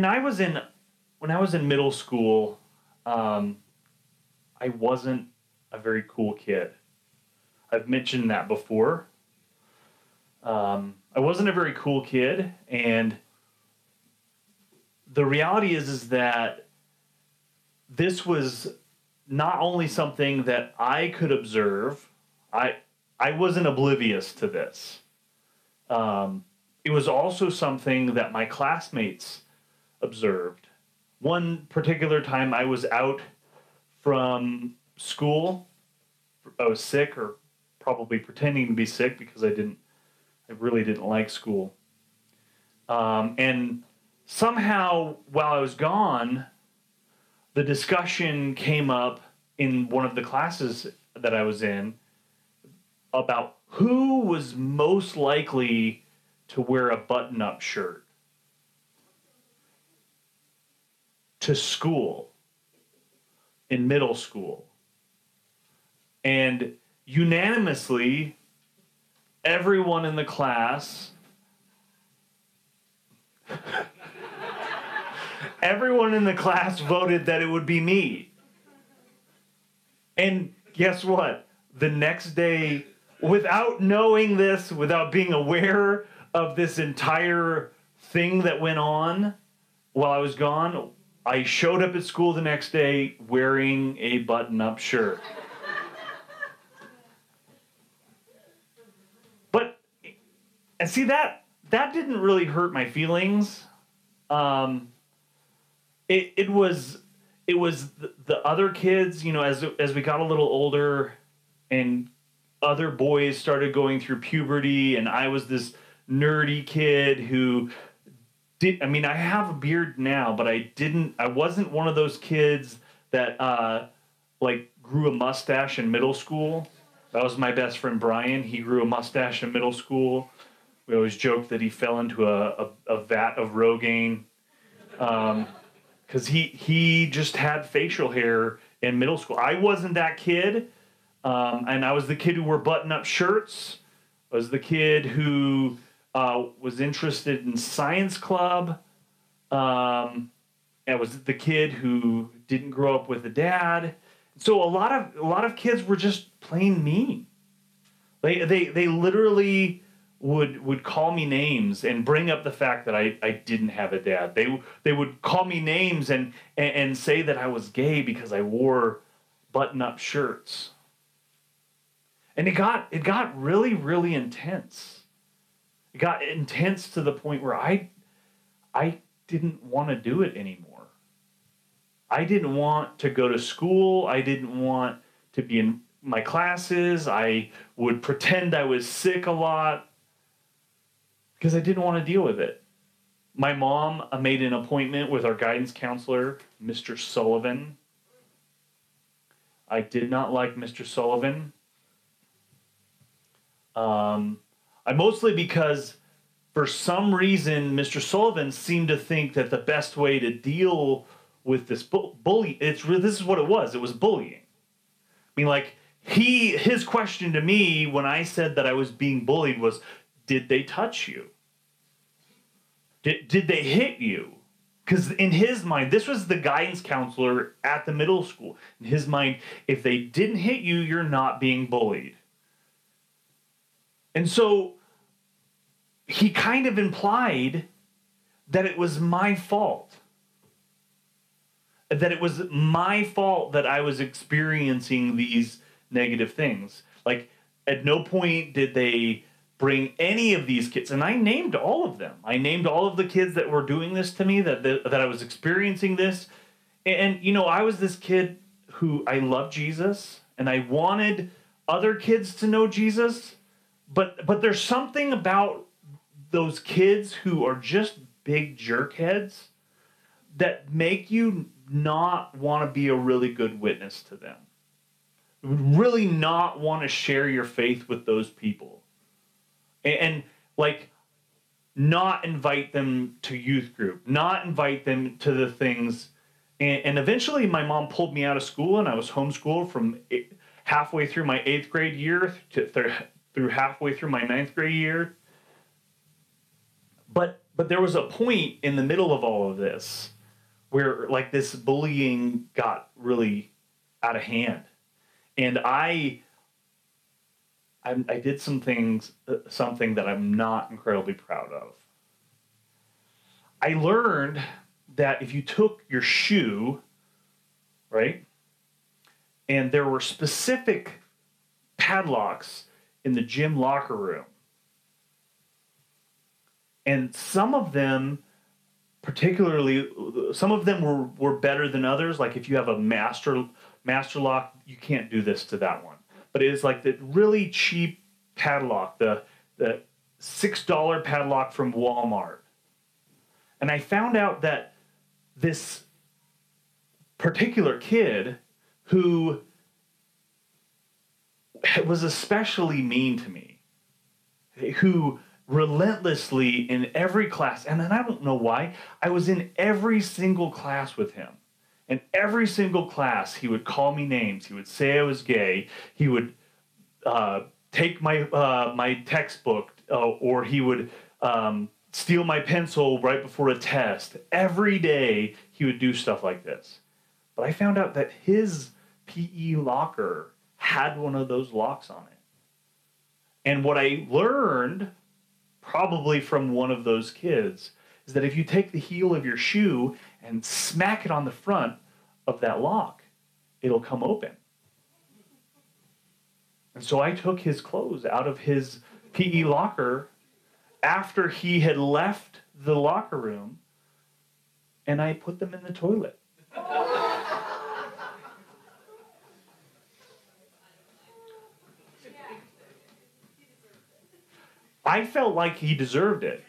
When I was in when I was in middle school, um, I wasn't a very cool kid. I've mentioned that before. Um, I wasn't a very cool kid, and the reality is is that this was not only something that I could observe. I I wasn't oblivious to this. Um, it was also something that my classmates observed. One particular time, I was out from school. I was sick, or probably pretending to be sick because I didn't. I really didn't like school. Um, and somehow, while I was gone, the discussion came up in one of the classes that I was in about who was most likely to wear a button up shirt to school in middle school. And unanimously, everyone in the class, everyone in the class voted that it would be me. And guess what? The next day, without knowing this, without being aware of this entire thing that went on while I was gone, I showed up at school the next day wearing a button up shirt. but, and see, that, that didn't really hurt my feelings. Um, it, it was it was the, the other kids you know as as we got a little older and other boys started going through puberty and i was this nerdy kid who did I mean I have a beard now, but I didn't I wasn't one of those kids that uh like grew a mustache in middle school. That was my best friend Brian. He grew a mustache in middle school. We always joked that he fell into a, a, a vat of Rogaine. Um, because he he just had facial hair in middle school. I wasn't that kid, um, and I was the kid who wore button-up shirts. I was the kid who uh, was interested in science club. Um, and was the kid who didn't grow up with a dad. So a lot of a lot of kids were just plain mean. They they they literally would would call me names and bring up the fact that I, I didn't have a dad. They they would call me names and, and, and say that I was gay because I wore button up shirts. And it got it got really really intense. It got intense to the point where I I didn't want to do it anymore. I didn't want to go to school. I didn't want to be in my classes. I would pretend I was sick a lot because I didn't want to deal with it. My mom made an appointment with our guidance counselor, Mr. Sullivan. I did not like Mr. Sullivan. Um, I mostly because for some reason Mr. Sullivan seemed to think that the best way to deal with this bu- bully it's this is what it was it was bullying. I mean like he his question to me when I said that I was being bullied was did they touch you? Did did they hit you? Because in his mind, this was the guidance counselor at the middle school. In his mind, if they didn't hit you, you're not being bullied. And so he kind of implied that it was my fault. That it was my fault that I was experiencing these negative things. Like, at no point did they bring any of these kids, and I named all of them. I named all of the kids that were doing this to me, that, that, that I was experiencing this. And, you know, I was this kid who I loved Jesus, and I wanted other kids to know Jesus but but there's something about those kids who are just big jerkheads that make you not want to be a really good witness to them. Really not want to share your faith with those people. And, and like not invite them to youth group, not invite them to the things. And, and eventually my mom pulled me out of school and I was homeschooled from eh, halfway through my eighth grade year to through halfway through my ninth grade year. But but there was a point in the middle of all of this where like this bullying got really out of hand. And i i, I did some things uh, something that i'm not incredibly proud of. I learned that if you took your shoe right and there were specific padlocks in the gym locker room. And some of them particularly some of them were, were better than others. Like if you have a master master lock you can't do this to that one. But it is like the really cheap padlock the the six dollar padlock from walmart. And i found out that this particular kid who was especially mean to me who relentlessly in every class. And then I don't know why. I was in every single class with him. In every single class, he would call me names. He would say I was gay. He would uh, take my uh, my textbook, uh, or he would um, steal my pencil right before a test. Every day, he would do stuff like this. But I found out that his PE locker had one of those locks on it. And what I learned probably from one of those kids, is that if you take the heel of your shoe and smack it on the front of that lock, it'll come open. And so I took his clothes out of his PE locker after he had left the locker room and I put them in the toilet. I felt like he deserved it.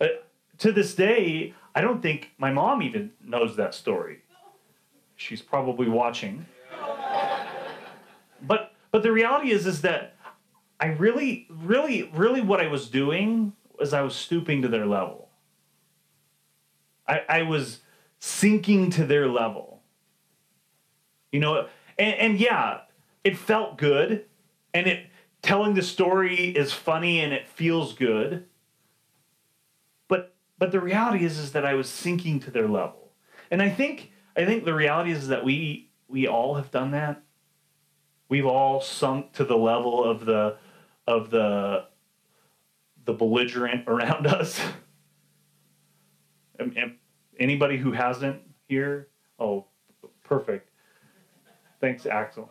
Uh, to this day, I don't think my mom even knows that story. She's probably watching. But but the reality is is that I really really really what I was doing was I was stooping to their level. I, I was sinking to their level. You know, and, and yeah, it felt good and it telling the story is funny and it feels good. But but the reality is is that I was sinking to their level. And I think I think the reality is that we we all have done that. We've all sunk to the level of the of the the belligerent around us. Anybody who hasn't here? Oh, perfect. Thanks, Axel.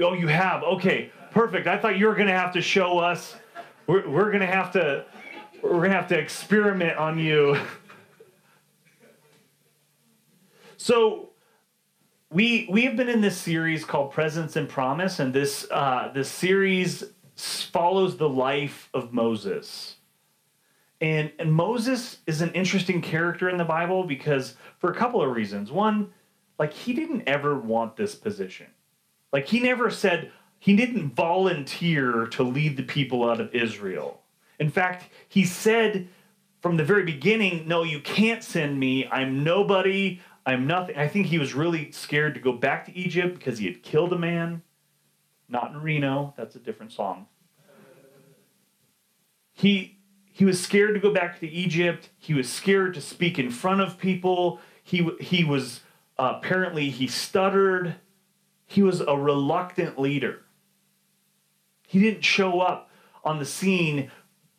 Oh, you have? Okay, perfect. I thought you were going to have to show us. We're, we're going to have to. We're going to have to experiment on you. So, we we have been in this series called Presence and Promise, and this uh, this series follows the life of Moses. And, and Moses is an interesting character in the Bible because for a couple of reasons. One, like he didn't ever want this position. Like he never said, he didn't volunteer to lead the people out of Israel. In fact, he said from the very beginning, No, you can't send me. I'm nobody. I'm nothing. I think he was really scared to go back to Egypt because he had killed a man. Not in Reno. That's a different song. He he was scared to go back to Egypt. He was scared to speak in front of people. He he was uh, apparently he stuttered. He was a reluctant leader. He didn't show up on the scene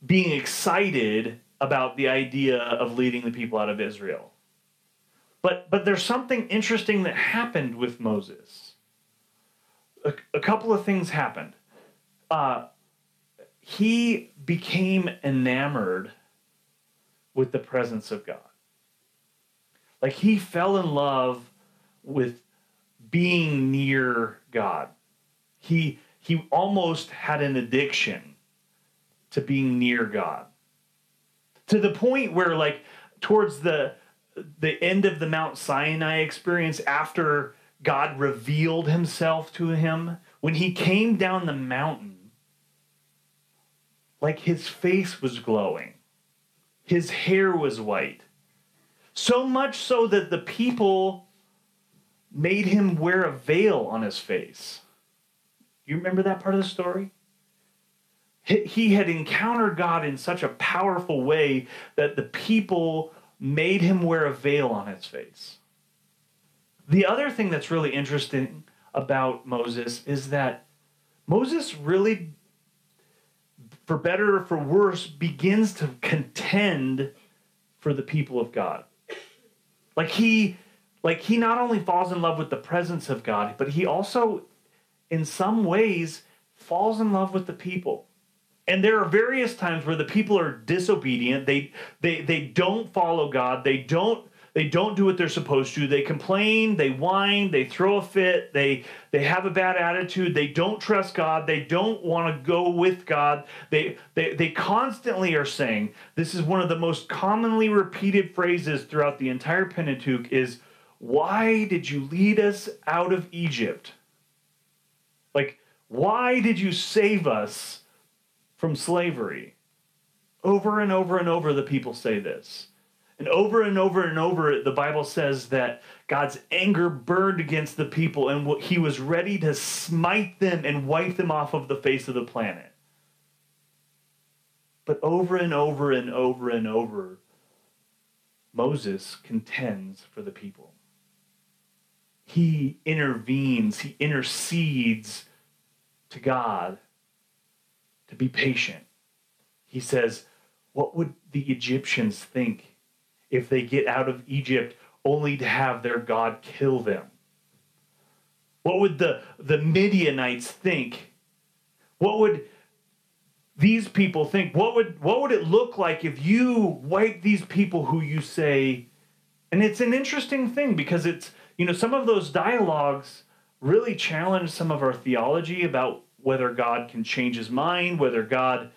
being excited about the idea of leading the people out of Israel. But, but there's something interesting that happened with Moses. A, a couple of things happened. Uh, he became enamored with the presence of God. Like he fell in love with being near God. He he almost had an addiction to being near God. To the point where like towards the the end of the Mount Sinai experience after God revealed himself to him, when he came down the mountain, like his face was glowing, his hair was white. So much so that the people made him wear a veil on his face. You remember that part of the story? He had encountered God in such a powerful way that the people made him wear a veil on his face. The other thing that's really interesting about Moses is that Moses really, for better or for worse, begins to contend for the people of God. Like he like he not only falls in love with the presence of God, but he also in some ways falls in love with the people. And there are various times where the people are disobedient. They they they don't follow God. They don't they don't do what they're supposed to. They complain, they whine, they throw a fit, they they have a bad attitude, they don't trust God, they don't want to go with God. They they they constantly are saying, this is one of the most commonly repeated phrases throughout the entire Pentateuch is why did you lead us out of Egypt? Like why did you save us from slavery? Over and over and over the people say this. And over and over and over, the Bible says that God's anger burned against the people and he was ready to smite them and wipe them off of the face of the planet. But over and over and over and over, Moses contends for the people. He intervenes, he intercedes to God to be patient. He says, What would the Egyptians think if they get out of Egypt only to have their God kill them? What would the, the Midianites think? What would these people think? What would what would it look like if you wipe these people who you say and it's an interesting thing because it's you know some of those dialogues really challenge some of our theology about whether God can change his mind, whether God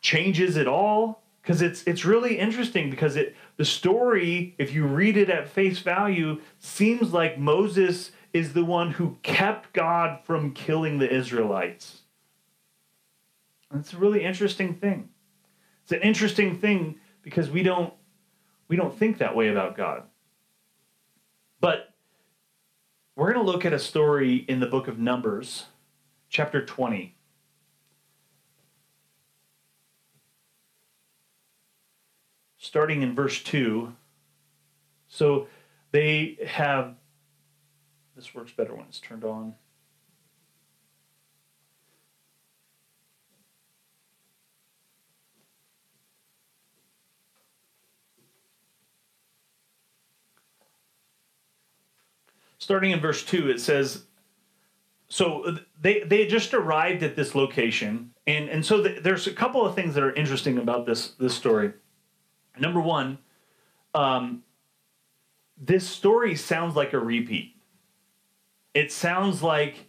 changes at all because it's it's really interesting because it the story if you read it at face value seems like Moses is the one who kept God from killing the Israelites. It's a really interesting thing. It's an interesting thing because we don't we don't think that way about God. But we're going to look at a story in the book of Numbers, chapter 20. starting in verse 2. So they have, this works better when it's turned on. Starting in verse 2, it says, so they they just arrived at this location and and so the, there's a couple of things that are interesting about this this story Number one, um, this story sounds like a repeat. It sounds like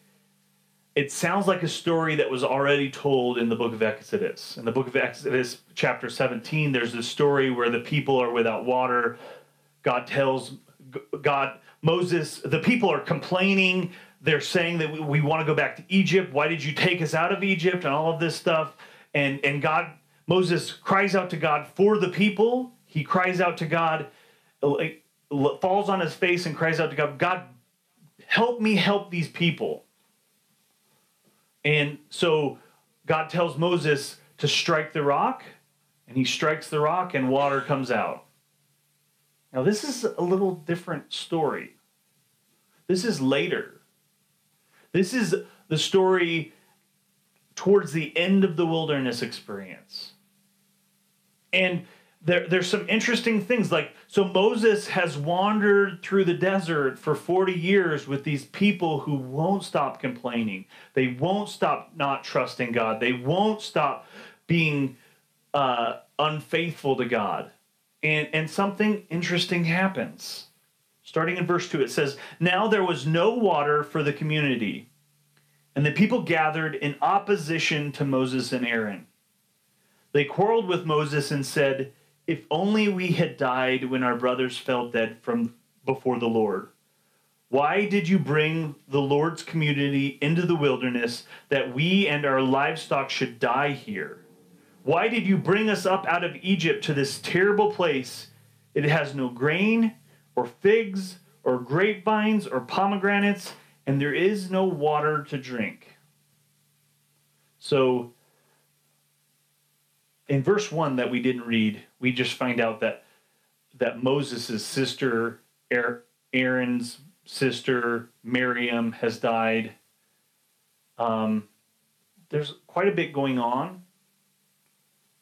it sounds like a story that was already told in the book of Exodus. In the book of Exodus, chapter 17, there's this story where the people are without water. God tells God, Moses, the people are complaining. They're saying that we, we want to go back to Egypt. Why did you take us out of Egypt and all of this stuff? And, and God Moses cries out to God for the people. He cries out to God, uh, falls on his face and cries out to God, God, help me help these people. And so God tells Moses to strike the rock, and he strikes the rock, and water comes out. Now, this is a little different story. This is later. This is the story towards the end of the wilderness experience. And there, there's some interesting things like so moses has wandered through the desert for 40 years with these people who won't stop complaining they won't stop not trusting god they won't stop being uh, unfaithful to god and and something interesting happens starting in verse 2 it says now there was no water for the community and the people gathered in opposition to moses and aaron they quarreled with Moses and said, If only we had died when our brothers fell dead from before the Lord. Why did you bring the Lord's community into the wilderness that we and our livestock should die here? Why did you bring us up out of Egypt to this terrible place? It has no grain, or figs, or grapevines, or pomegranates, and there is no water to drink. So in verse 1 that we didn't read, we just find out that that Moses' sister, Aaron's sister, Miriam, has died. Um, there's quite a bit going on.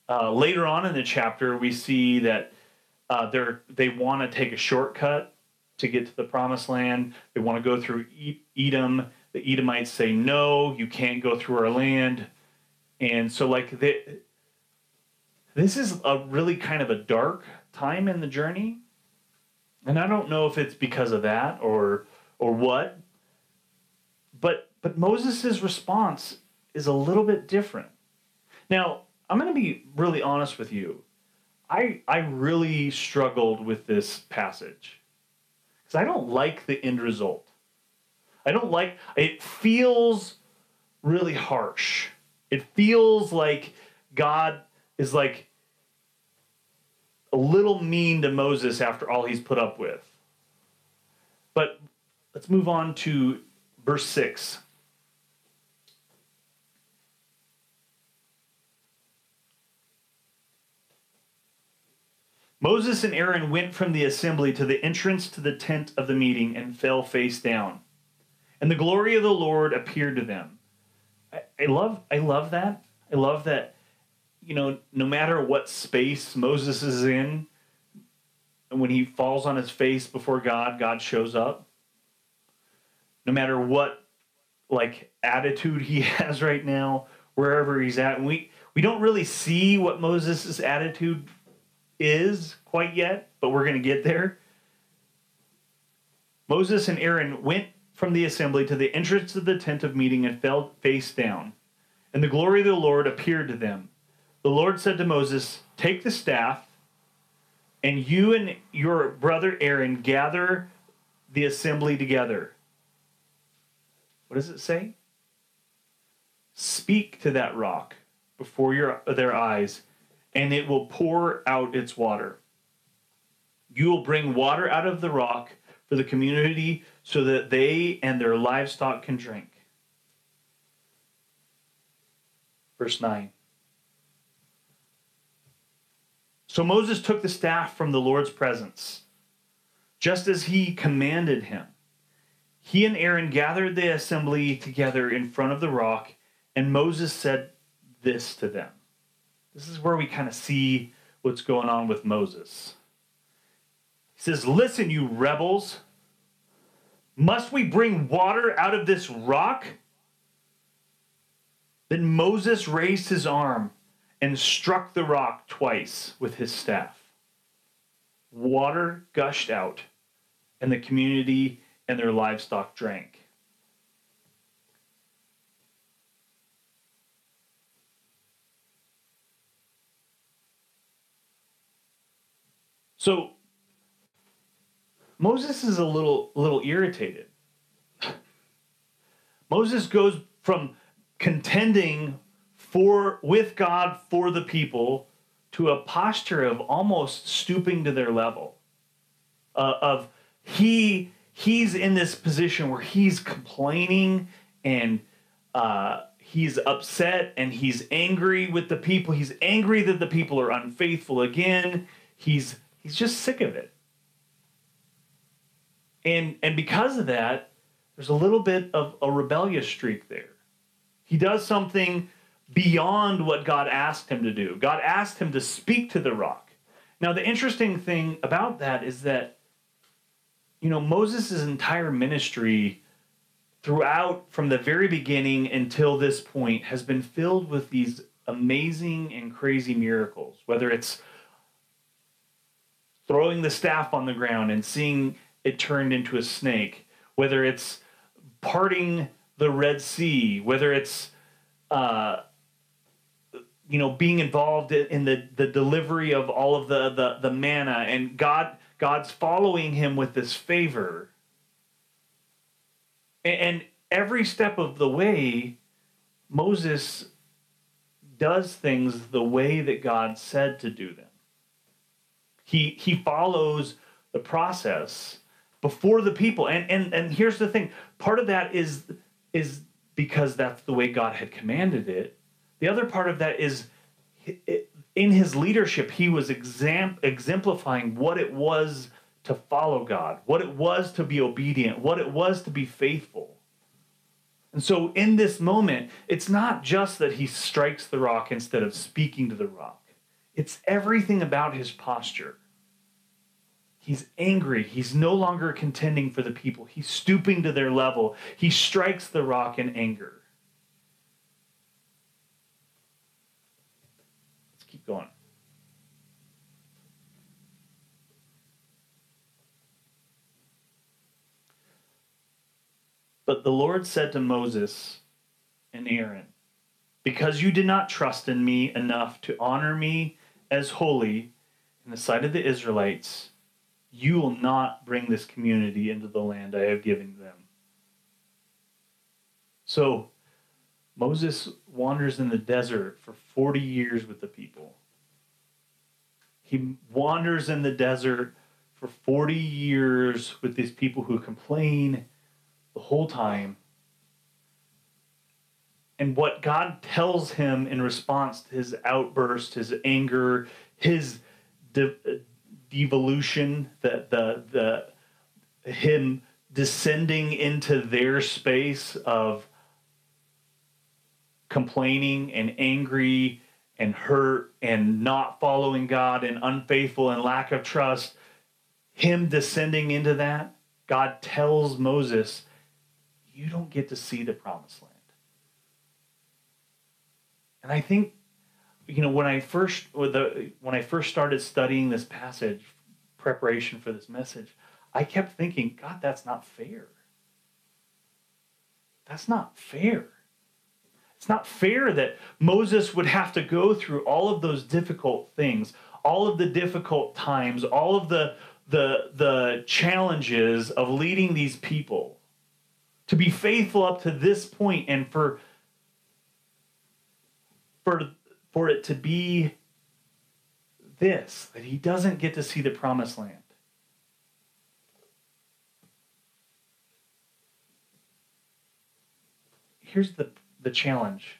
Uh, later on in the chapter, we see that uh, they want to take a shortcut to get to the promised land. They want to go through Edom. The Edomites say, no, you can't go through our land. And so, like, they, this is a really kind of a dark time in the journey. And I don't know if it's because of that or or what. But but Moses' response is a little bit different. Now, I'm going to be really honest with you. I I really struggled with this passage. Cuz I don't like the end result. I don't like it feels really harsh. It feels like God is like a little mean to Moses after all he's put up with. But let's move on to verse 6. Moses and Aaron went from the assembly to the entrance to the tent of the meeting and fell face down. And the glory of the Lord appeared to them. I, I love I love that. I love that you know, no matter what space Moses is in, when he falls on his face before God, God shows up. No matter what like attitude he has right now, wherever he's at, and we we don't really see what Moses' attitude is quite yet, but we're going to get there. Moses and Aaron went from the assembly to the entrance of the tent of meeting and fell face down. And the glory of the Lord appeared to them the Lord said to Moses, Take the staff, and you and your brother Aaron gather the assembly together. What does it say? Speak to that rock before your, their eyes, and it will pour out its water. You will bring water out of the rock for the community so that they and their livestock can drink. Verse 9. So Moses took the staff from the Lord's presence, just as he commanded him. He and Aaron gathered the assembly together in front of the rock, and Moses said this to them. This is where we kind of see what's going on with Moses. He says, Listen, you rebels, must we bring water out of this rock? Then Moses raised his arm and struck the rock twice with his staff. Water gushed out, and the community and their livestock drank. So Moses is a little little irritated. Moses goes from contending for with God for the people to a posture of almost stooping to their level. Uh, of he he's in this position where he's complaining and uh, he's upset and he's angry with the people. He's angry that the people are unfaithful again. He's he's just sick of it. And and because of that, there's a little bit of a rebellious streak there. He does something beyond what God asked him to do. God asked him to speak to the rock. Now, the interesting thing about that is that, you know, Moses' entire ministry throughout, from the very beginning until this point, has been filled with these amazing and crazy miracles, whether it's throwing the staff on the ground and seeing it turned into a snake, whether it's parting the Red Sea, whether it's uh, you know being involved in the the delivery of all of the the, the manna and god god's following him with this favor. And, and every step of the way moses does things the way that god said to do them he he follows the process before the people. And and and here's the thing. Part of that is is because that's the way god had commanded it. The other part of that is in his leadership, he was exemplifying what it was to follow God, what it was to be obedient, what it was to be faithful. And so in this moment, it's not just that he strikes the rock instead of speaking to the rock, it's everything about his posture. He's angry. He's no longer contending for the people. He's stooping to their level. He strikes the rock in anger. Let's keep going. But the Lord said to Moses and Aaron, Because you did not trust in me enough to honor me as holy in the sight of the Israelites, you will not bring this community into the land I have given them. So Moses wanders in the desert for 40 years with the people. He wanders in the desert for 40 years with these people who complain the whole time. And what God tells him in response to his outburst, his anger, his de- devolution, the, the, the, him descending into their space of complaining and angry and hurt and not following God and unfaithful and lack of trust, him descending into that, God tells Moses, you don't get to see the promised land. And I think, you know, when I first when I first started studying this passage, preparation for this message, I kept thinking, God, that's not fair. That's not fair. It's not fair that Moses would have to go through all of those difficult things, all of the difficult times, all of the the the challenges of leading these people to be faithful up to this point and for for for it to be this that he doesn't get to see the promised land. Here's the the challenge.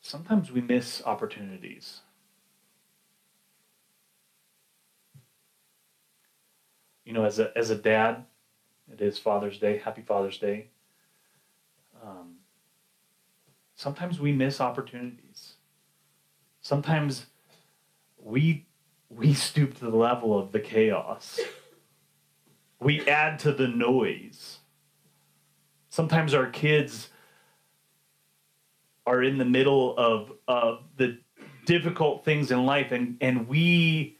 Sometimes we miss opportunities. You know, as a as a dad, it is Father's Day. Happy Father's Day. Um, sometimes we miss opportunities. Sometimes we we stoop to the level of the chaos. We add to the noise. Sometimes our kids are in the middle of of the difficult things in life and and we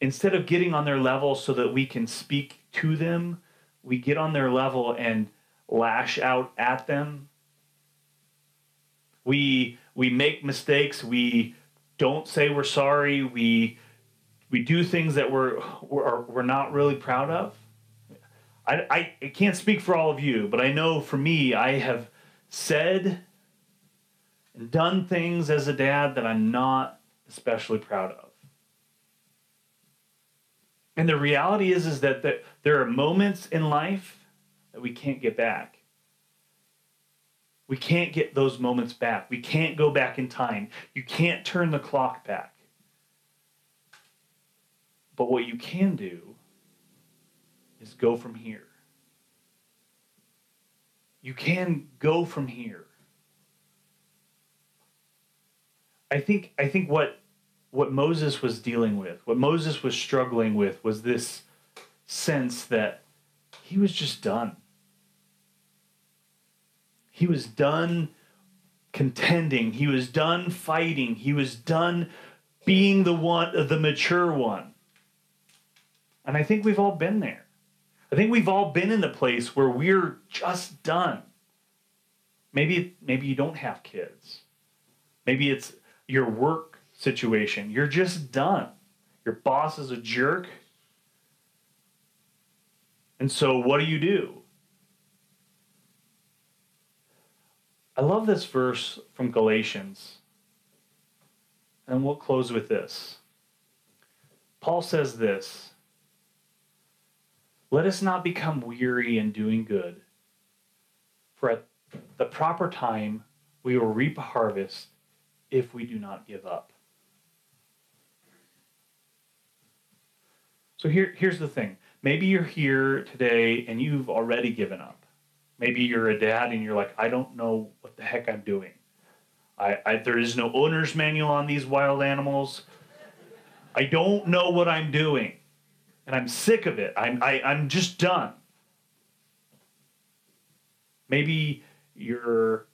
instead of getting on their level so that we can speak to them, we get on their level and lash out at them. We we make mistakes. We don't say we're sorry. We we do things that we're we're, we're not really proud of. I, I, I can't speak for all of you, but I know for me, I have said and done things as a dad that I'm not especially proud of. And the reality is, is that the, there are moments in life that we can't get back. We can't get those moments back. We can't go back in time. You can't turn the clock back. But what you can do is go from here. You can go from here. I think I think what what Moses was dealing with, what Moses was struggling with, was this sense that he was just done. He was done contending. He was done fighting. He was done being the one, the mature one. And I think we've all been there. I think we've all been in the place where we're just done. Maybe, maybe you don't have kids. Maybe it's your work situation. You're just done. Your boss is a jerk. And so, what do you do? I love this verse from Galatians. And we'll close with this. Paul says this Let us not become weary in doing good, for at the proper time, we will reap a harvest if we do not give up. So here, here's the thing. Maybe you're here today and you've already given up. Maybe you're a dad and you're like, I don't know what the heck I'm doing. I, I, there is no owner's manual on these wild animals. I don't know what I'm doing. And I'm sick of it. I'm, I, I'm just done. Maybe you're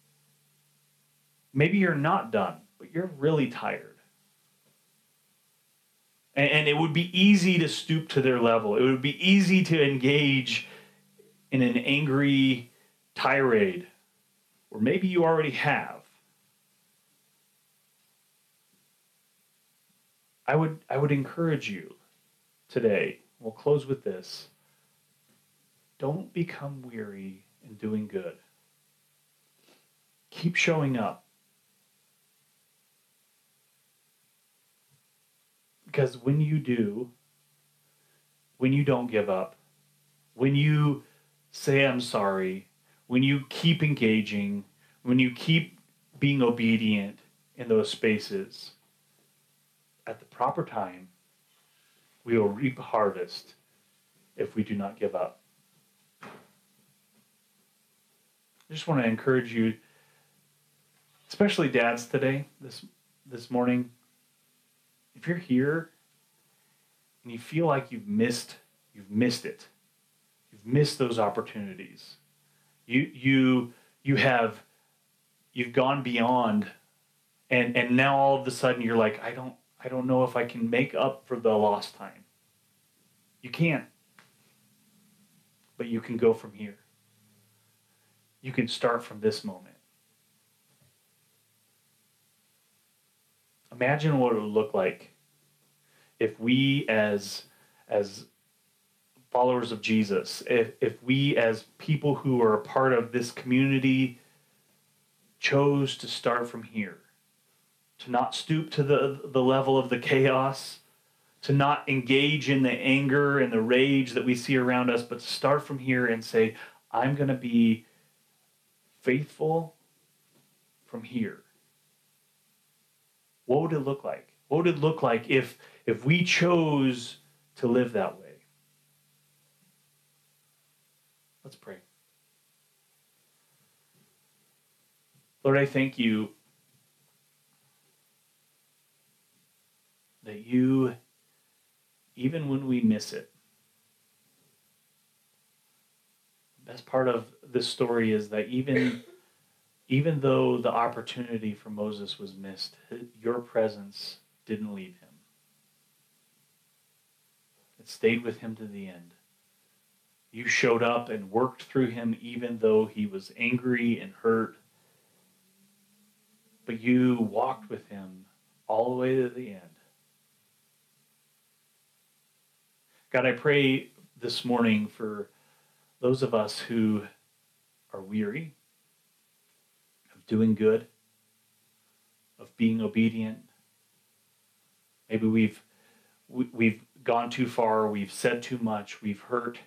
maybe you're not done, but you're really tired. And, and it would be easy to stoop to their level. It would be easy to engage in an angry tirade, or maybe you already have. I would I would encourage you today. We'll close with this. Don't become weary in doing good. Keep showing up. Because when you do, when you don't give up, when you say, I'm sorry, when you keep engaging, when you keep being obedient in those spaces, at the proper time, we will reap harvest if we do not give up. I just want to encourage you, especially dads today, this this morning. If you're here and you feel like you've missed, you've missed it. You've missed those opportunities. You you you have you've gone beyond and and now all of a sudden you're like, I don't I don't know if I can make up for the lost time. You can't. But you can go from here. You can start from this moment. Imagine what it would look like if we as as followers of Jesus, if, if we as people who are a part of this community chose to start from here to not stoop to the, the level of the chaos, to not engage in the anger and the rage that we see around us, but to start from here and say, I'm going to be faithful from here. What would it look like? What would it look like if, if we chose to live that way? Let's pray. Lord, I thank you that you, even when we miss it, the best part of this story is that even even though the opportunity for Moses was missed, your presence didn't leave him. It stayed with him to the end. You showed up and worked through him even though he was angry and hurt. But you walked with him all the way to the end. God, I pray this morning for those of us who are weary doing good, of being obedient. Maybe we've we, we've gone too far, we've said too much, we've hurt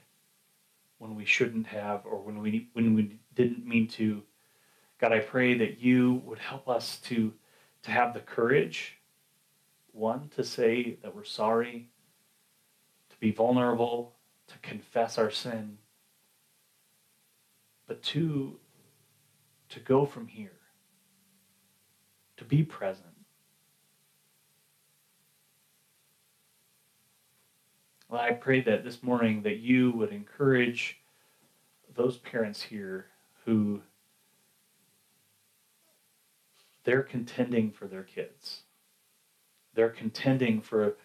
when we shouldn't have or when we when we didn't mean to. God, I pray that you would help us to to have the courage one to say that we're sorry to be vulnerable, to confess our sin, but two, to go from here, to be present. Well, I pray that this morning that you would encourage those parents here who they're contending for their kids. They're contending for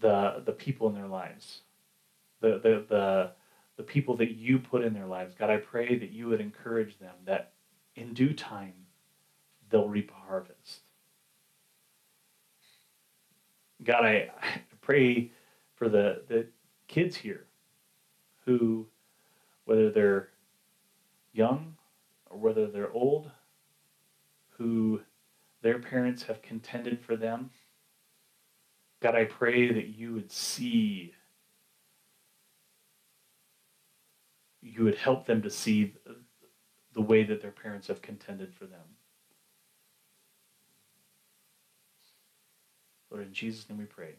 the the people in their lives, the the the the people that you put in their lives. God, I pray that you would encourage them that in due time they'll reap a harvest. God, I, I pray for the, the kids here who, whether they're young or whether they're old, who their parents have contended for them God, I pray that you would see, you would help them to see the way that their parents have contended for them. Lord, in Jesus' name we pray.